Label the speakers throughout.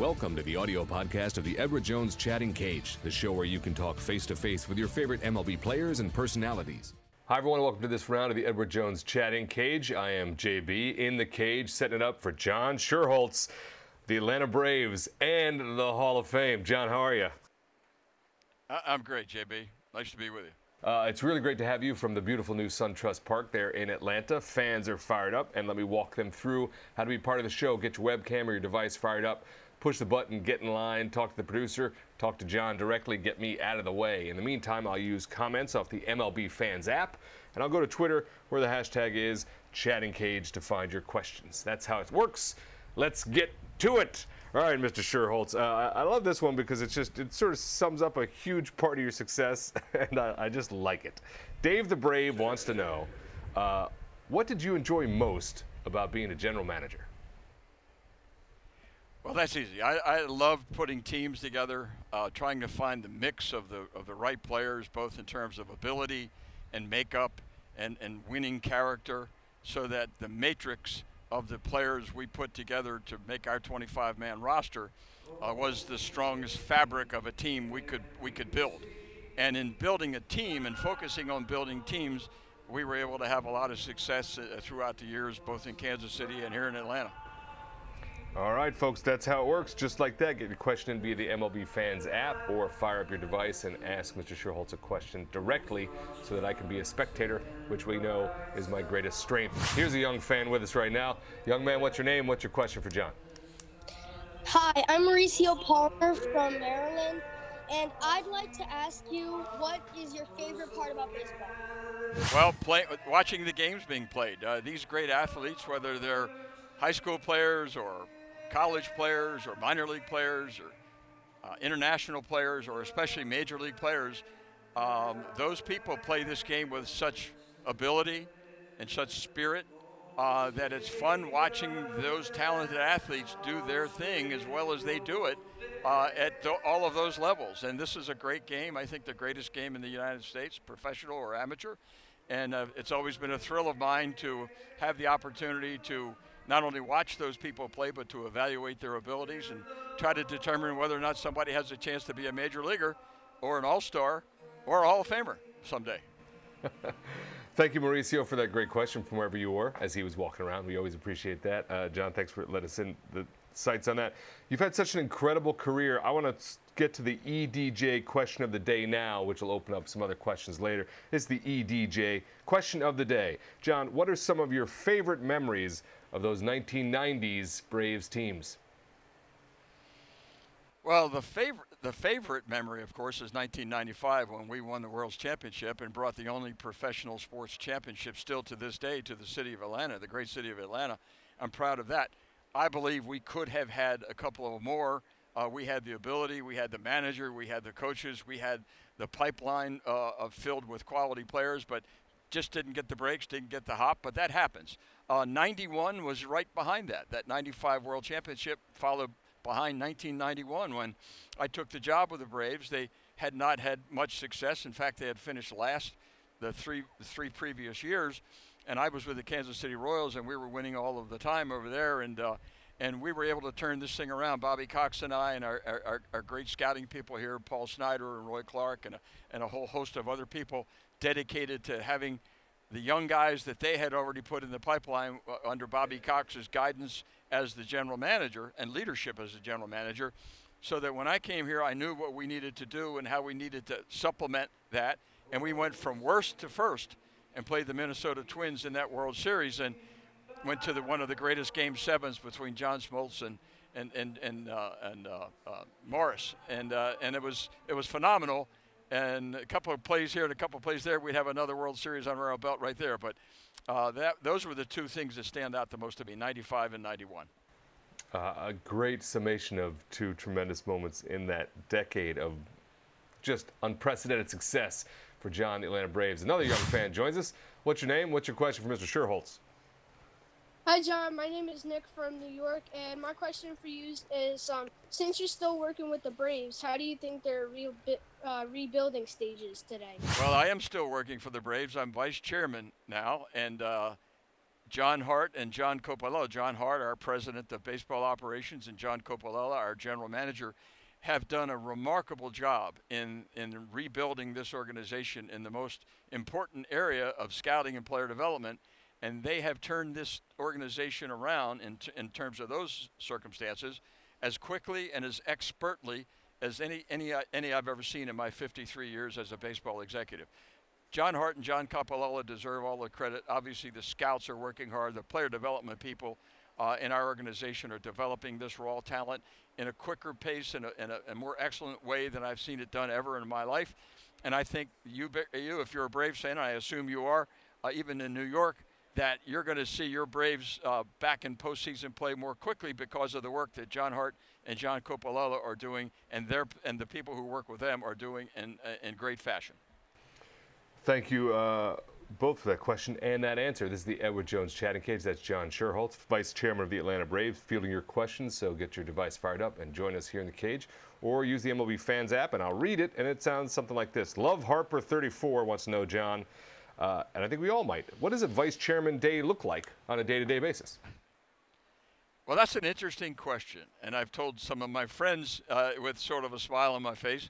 Speaker 1: Welcome to the audio podcast of the Edward Jones Chatting Cage, the show where you can talk face to face with your favorite MLB players and personalities. Hi, everyone. Welcome to this round of the Edward Jones Chatting Cage. I am JB in the cage, setting it up for John Schuerholz, the Atlanta Braves, and the Hall of Fame. John, how are you?
Speaker 2: I'm great, JB. Nice to be with you.
Speaker 1: Uh, it's really great to have you from the beautiful new SunTrust Park there in Atlanta. Fans are fired up, and let me walk them through how to be part of the show. Get your webcam or your device fired up push the button, get in line, talk to the producer, talk to John directly, get me out of the way. In the meantime, I'll use comments off the MLB Fans app, and I'll go to Twitter where the hashtag is Chatting Cage to find your questions. That's how it works. Let's get to it. All right, Mr. Schuerholz. Uh, I love this one because it's just it sort of sums up a huge part of your success, and I, I just like it. Dave the Brave wants to know, uh, what did you enjoy most about being a general manager?
Speaker 2: Well, that's easy. I, I love putting teams together, uh, trying to find the mix of the of the right players, both in terms of ability and makeup and, and winning character, so that the matrix of the players we put together to make our 25-man roster uh, was the strongest fabric of a team we could we could build. And in building a team and focusing on building teams, we were able to have a lot of success uh, throughout the years, both in Kansas City and here in Atlanta.
Speaker 1: All right, folks, that's how it works. Just like that, get your question in via the MLB Fans app or fire up your device and ask Mr. Schuerholz a question directly so that I can be a spectator, which we know is my greatest strength. Here's a young fan with us right now. Young man, what's your name? What's your question for John?
Speaker 3: Hi, I'm Mauricio Palmer from Maryland, and I'd like to ask you what is your favorite part about baseball?
Speaker 2: Well, play, watching the games being played. Uh, these great athletes, whether they're high school players or college players or minor league players or uh, international players or especially major league players, um, those people play this game with such ability and such spirit uh, that it's fun watching those talented athletes do their thing as well as they do it uh, at all of those levels. And this is a great game. I think the greatest game in the United States, professional or amateur. And uh, it's always been a thrill of mine to have the opportunity to not only watch those people play, but to evaluate their abilities and try to determine whether or not somebody has a chance to be a major leaguer or an all star or a Hall of Famer someday.
Speaker 1: Thank you, Mauricio, for that great question from wherever you were as he was walking around. We always appreciate that. Uh, John, thanks for letting us in the sights on that. You've had such an incredible career. I want to get to the EDJ question of the day now, which will open up some other questions later. It's the EDJ question of the day. John, what are some of your favorite memories of those 1990s Braves teams?
Speaker 2: Well, the favorite the favorite memory, of course, is 1995 when we won the World's Championship and brought the only professional sports championship still to this day to the city of Atlanta, the great city of Atlanta. I'm proud of that. I believe we could have had a couple of more. Uh, we had the ability, we had the manager, we had the coaches, we had the pipeline uh, filled with quality players, but just didn't get the breaks, didn't get the hop. But that happens. Uh, 91 was right behind that. That 95 World Championship followed behind 1991 when I took the job with the Braves. They had not had much success. In fact, they had finished last the three the three previous years, and I was with the Kansas City Royals, and we were winning all of the time over there, and. Uh, and we were able to turn this thing around. Bobby Cox and I, and our, our, our great scouting people here, Paul Snyder and Roy Clark, and a, and a whole host of other people dedicated to having the young guys that they had already put in the pipeline uh, under Bobby Cox's guidance as the general manager and leadership as the general manager, so that when I came here, I knew what we needed to do and how we needed to supplement that. And we went from worst to first and played the Minnesota Twins in that World Series and went to the, one of the greatest game sevens between John Smoltz and and and and, uh, and uh, uh, Morris, and uh, and it was it was phenomenal and a couple of plays here and a couple of plays there, we'd have another World Series on our belt right there. But uh, that those were the two things that stand out the most to me: 95 and 91.
Speaker 1: Uh, a great summation of two tremendous moments in that decade of just unprecedented success for John, the Atlanta Braves. Another young fan joins us. What's your name? What's your question for Mr. Schuerholz?
Speaker 3: Hi, John. My name is Nick from New York, and my question for you is: um, since you're still working with the Braves, how do you think they're re- uh, rebuilding stages today?
Speaker 2: Well, I am still working for the Braves. I'm vice chairman now, and uh, John Hart and John Coppolella. John Hart, our president of baseball operations, and John Coppolella, our general manager, have done a remarkable job in, in rebuilding this organization in the most important area of scouting and player development. And they have turned this organization around in, in terms of those circumstances as quickly and as expertly as any, any, any I've ever seen in my 53 years as a baseball executive. John Hart and John Coppolella deserve all the credit. Obviously, the scouts are working hard. The player development people uh, in our organization are developing this raw talent in a quicker pace and a, in a, a, more excellent way than I've seen it done ever in my life. And I think you, you if you're a Braves fan, I assume you are, uh, even in New York, that you're going to see your Braves uh, back in postseason play more quickly because of the work that John Hart and John Coppolella are doing, and their and the people who work with them are doing in in great fashion.
Speaker 1: Thank you uh, both for that question and that answer. This is the Edward Jones chatting cage. That's John Schuerholz, Vice Chairman of the Atlanta Braves, fielding your questions. So get your device fired up and join us here in the cage, or use the MLB Fans app, and I'll read it. And it sounds something like this: Love Harper 34 wants to know, John, uh, and I think we all might. What does a Vice Chairman day look like on a day-to-day basis?
Speaker 2: Well, that's an interesting question, and I've told some of my friends uh, with sort of a smile on my face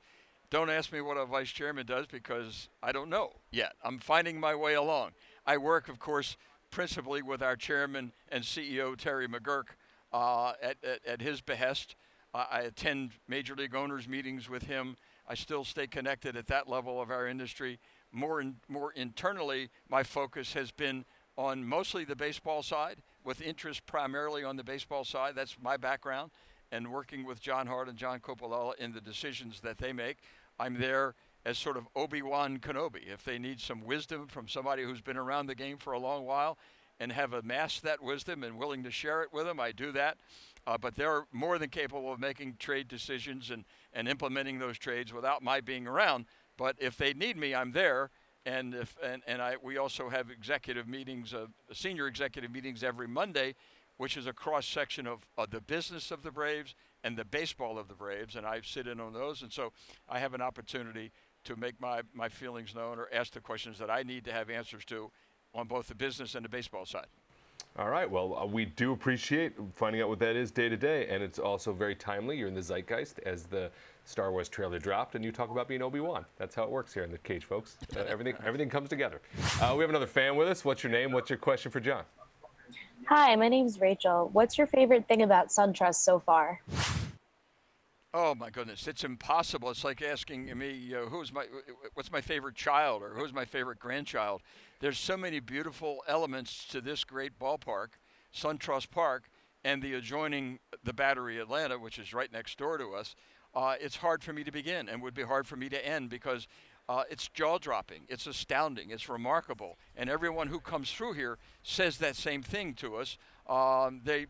Speaker 2: don't ask me what a vice chairman does because I don't know yet. I'm finding my way along. I work, of course, principally with our chairman and CEO, Terry McGuirk, uh, at, at, at, his behest. Uh, I attend major league owners' meetings with him. I still stay connected at that level of our industry. More, in, more internally, my focus has been on mostly the baseball side, with interest primarily on the baseball side. That's my background, and working with John Hart and John Coppolella in the decisions that they make. I'm there as sort of Obi Wan Kenobi. If they need some wisdom from somebody who's been around the game for a long while and have amassed that wisdom and willing to share it with them, I do that. Uh, but they're more than capable of making trade decisions and, and implementing those trades without my being around. But if they need me, I'm there. And if and, and I we also have executive meetings, uh, senior executive meetings every Monday, which is a cross section of, the business of the Braves and the baseball of the Braves, and I sit in on those. And so I have an opportunity to make my, my feelings known or ask the questions that I need to have answers to on both the business and the baseball side.
Speaker 1: All right. Well, uh, we do appreciate finding out what that is day to day, and it's also very timely. You're in the zeitgeist as the Star Wars trailer dropped, and you talk about being Obi Wan. That's how it works here in the cage, folks. Uh, everything everything comes together. Uh, we have another fan with us. What's your name? What's your question for John?
Speaker 4: Hi, my name's Rachel. What's your favorite thing about SunTrust so far?
Speaker 2: Oh my goodness, it's impossible. It's like asking me uh, who's my what's my favorite child or who's my favorite grandchild. There's so many beautiful elements to this great ballpark, SunTrust Park, and the adjoining the Battery Atlanta, which is right next door to us. Uh, it's hard for me to begin and would be hard for me to end because uh, it's jaw dropping, it's astounding, it's remarkable. And everyone who comes through here says that same thing to us. Um, they,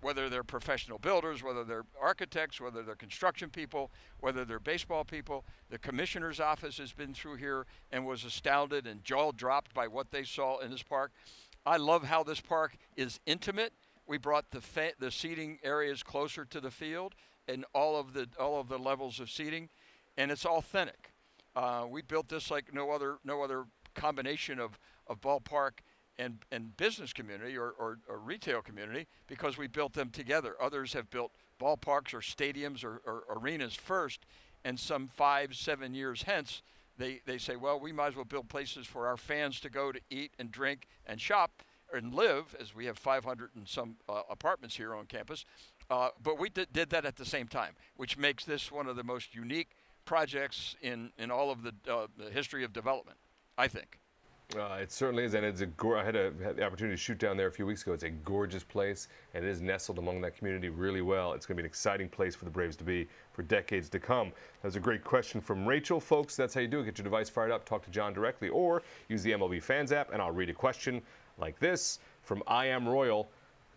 Speaker 2: whether they're professional builders, whether they're architects, whether they're construction people, whether they're baseball people, the commissioner's office has been through here and was astounded and jaw dropped by what they saw in this park. I love how this park is intimate. We brought the the seating areas closer to the field and all of the all of the levels of seating, and it's authentic. Uh, we built this like no other no other combination of, of ballpark and, and business community or, or, or, retail community because we built them together. Others have built ballparks or stadiums or, or arenas first, and some five, seven years hence, they, they say, well, we might as well build places for our fans to go to eat and drink and shop and live, as we have 500 and some uh, apartments here on campus. Uh, but we did, did that at the same time, which makes this one of the most unique projects in, in all of the, uh, the history of development, I think.
Speaker 1: Uh, it certainly is, and it's a. I had, a, had the opportunity to shoot down there a few weeks ago. It's a gorgeous place, and it is nestled among that community really well. It's going to be an exciting place for the Braves to be for decades to come. That was a great question from Rachel, folks. That's how you do it. Get your device fired up, talk to John directly, or use the MLB Fans app, and I'll read a question like this from I Am Royal.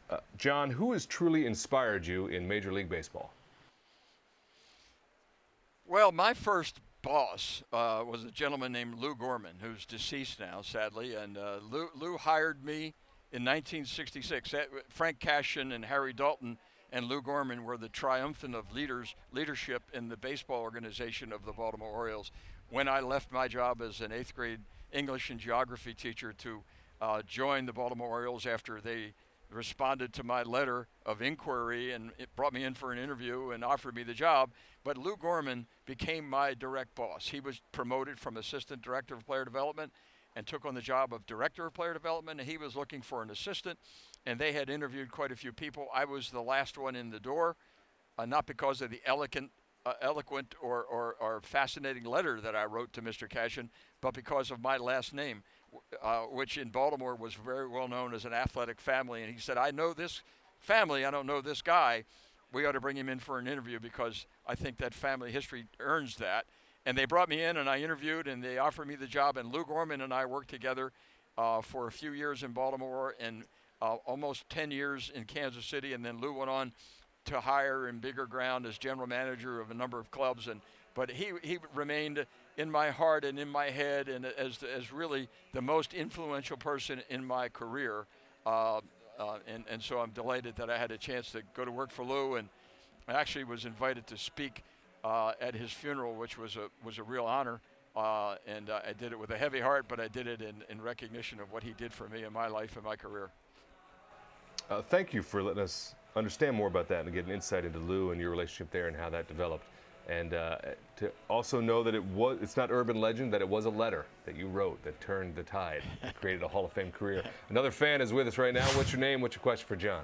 Speaker 1: Uh, John, who has truly inspired you in Major League Baseball?
Speaker 2: Well, my first boss uh, was a gentleman named Lou Gorman, who's deceased now, sadly. And uh, Lou, Lou, hired me in 1966. Frank Cashen and Harry Dalton and Lou Gorman were the triumphant of leaders leadership in the baseball organization of the Baltimore Orioles. When I left my job as an eighth grade English and geography teacher to uh, joined the Baltimore Orioles after they responded to my letter of inquiry and it brought me in for an interview and offered me the job. But Lou Gorman became my direct boss. He was promoted from assistant director of player development and took on the job of director of player development. And he was looking for an assistant, and they had interviewed quite a few people. I was the last one in the door, uh, not because of the elegant, uh, eloquent or, or, or, fascinating letter that I wrote to Mr. Cashen, but because of my last name, uh, which in Baltimore was very well known as an athletic family. And he said, I know this family, I don't know this guy. We ought to bring him in for an interview because I think that family history earns that. And they brought me in, and I interviewed, and they offered me the job. And Lou Gorman and I worked together uh, for a few years in Baltimore and uh, almost 10 years in Kansas City. And then Lou went on to higher and bigger ground as general manager of a number of clubs. And but he he remained in my heart and in my head, and as as really the most influential person in my career. Uh, uh, and, and so I'm delighted that I had a chance to go to work for Lou, and I actually was invited to speak uh, at his funeral, which was a was a real honor. Uh, and I did it with a heavy heart, but I did it in, in recognition of what he did for me in my life and my career.
Speaker 1: Uh, thank you for letting us understand more about that and get an insight into Lou and your relationship there and how that developed. And uh, to also know that it was, it's not urban legend, that it was a letter that you wrote that turned the tide, created a Hall of Fame career. Another fan is with us right now. What's your name? What's your question for John?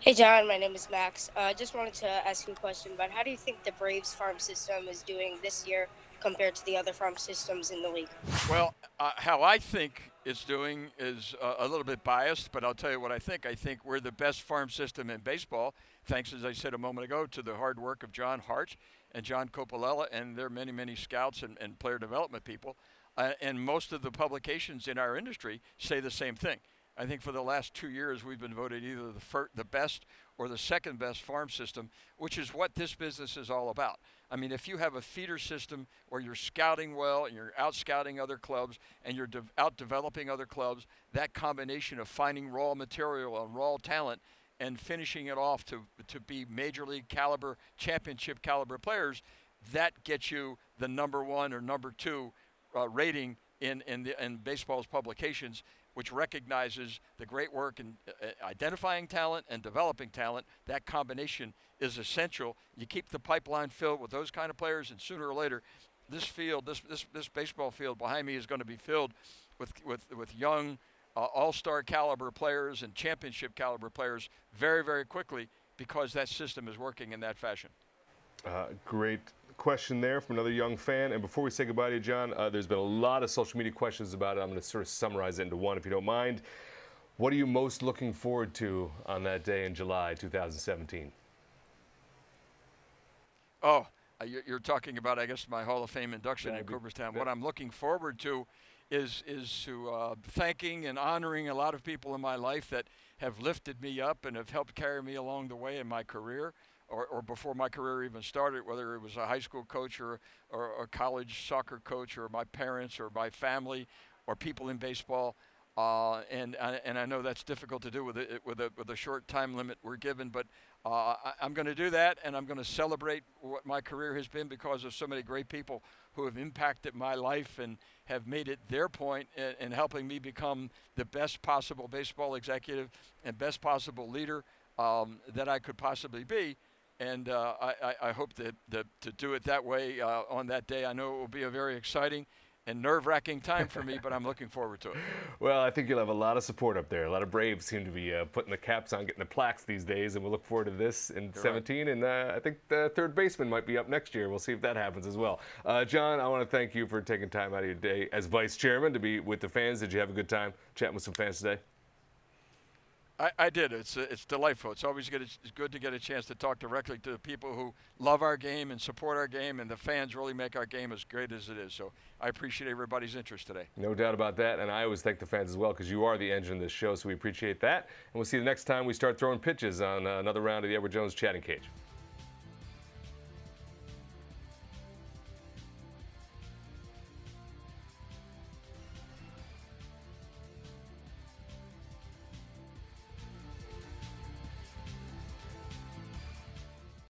Speaker 5: Hey, John, my name is Max. I uh, just wanted to ask you a question about how do you think the Braves farm system is doing this year compared to the other farm systems in the league?
Speaker 2: Well, uh, how I think it's doing is uh, a little bit biased, but I'll tell you what I think. I think we're the best farm system in baseball, thanks, as I said a moment ago, to the hard work of John Hart and John Coppolella and there are many, many scouts and, and player development people. Uh, and most of the publications in our industry say the same thing. I think for the last two years, we've been voted either the, fir- the best or the second best farm system, which is what this business is all about. I mean, if you have a feeder system where you're scouting well and you're out scouting other clubs and you're de- out developing other clubs, that combination of finding raw material and raw talent and finishing it off to, to be major league caliber, championship caliber players, that gets you the number one or number two uh, rating in, in, the, in baseball's publications which recognizes the great work in uh, uh, identifying talent and developing talent. That combination is essential. You keep the pipeline filled with those kind of players, and sooner or later, this field, this this this baseball field behind me is going to be filled with with with young, uh, all-star caliber players and championship caliber players very very quickly because that system is working in that fashion.
Speaker 1: Uh, great question there from another young fan. And before we say goodbye to you, John, uh, there's been a lot of social media questions about it. I'm going to sort of summarize it into one, if you don't mind. What are you most looking forward to on that day in July 2017?
Speaker 2: Oh, uh, you're talking about, I guess, my Hall of Fame induction yeah, in Cooperstown. What I'm looking forward to is is to uh, thanking and honoring a lot of people in my life that have lifted me up and have helped carry me along the way in my career or, or before my career even started, whether it was a high school coach or, or a college soccer coach or my parents or my family or people in baseball. Uh, and and I know that's difficult to do with it with a with a short time limit we're given, but uh, I, am going to do that, and I'm going to celebrate what my career has been because of so many great people who have impacted my life and have made it their point in, in helping me become the best possible baseball executive and best possible leader um, that I could possibly be and uh, I, I, hope that, that, to do it that way uh, on that day. I know it will be a very exciting and nerve-wracking time for me, but I'm looking forward to it.
Speaker 1: Well, I think you'll have a lot of support up there. A lot of Braves seem to be uh, putting the caps on, getting the plaques these days, and we'll look forward to this in You're 17. Right. And uh, I think the third baseman might be up next year. We'll see if that happens as well. Uh, John, I want to thank you for taking time out of your day as vice chairman to be with the fans. Did you have a good time chatting with some fans today?
Speaker 2: I, I did. It's it's delightful. It's always good. It's good to get a chance to talk directly to the people who love our game and support our game, and the fans really make our game as great as it is. So I appreciate everybody's interest today.
Speaker 1: No doubt about that, and I always thank the fans as well because you are the engine of this show. So we appreciate that, and we'll see you the next time we start throwing pitches on uh, another round of the Edward Jones Chatting Cage.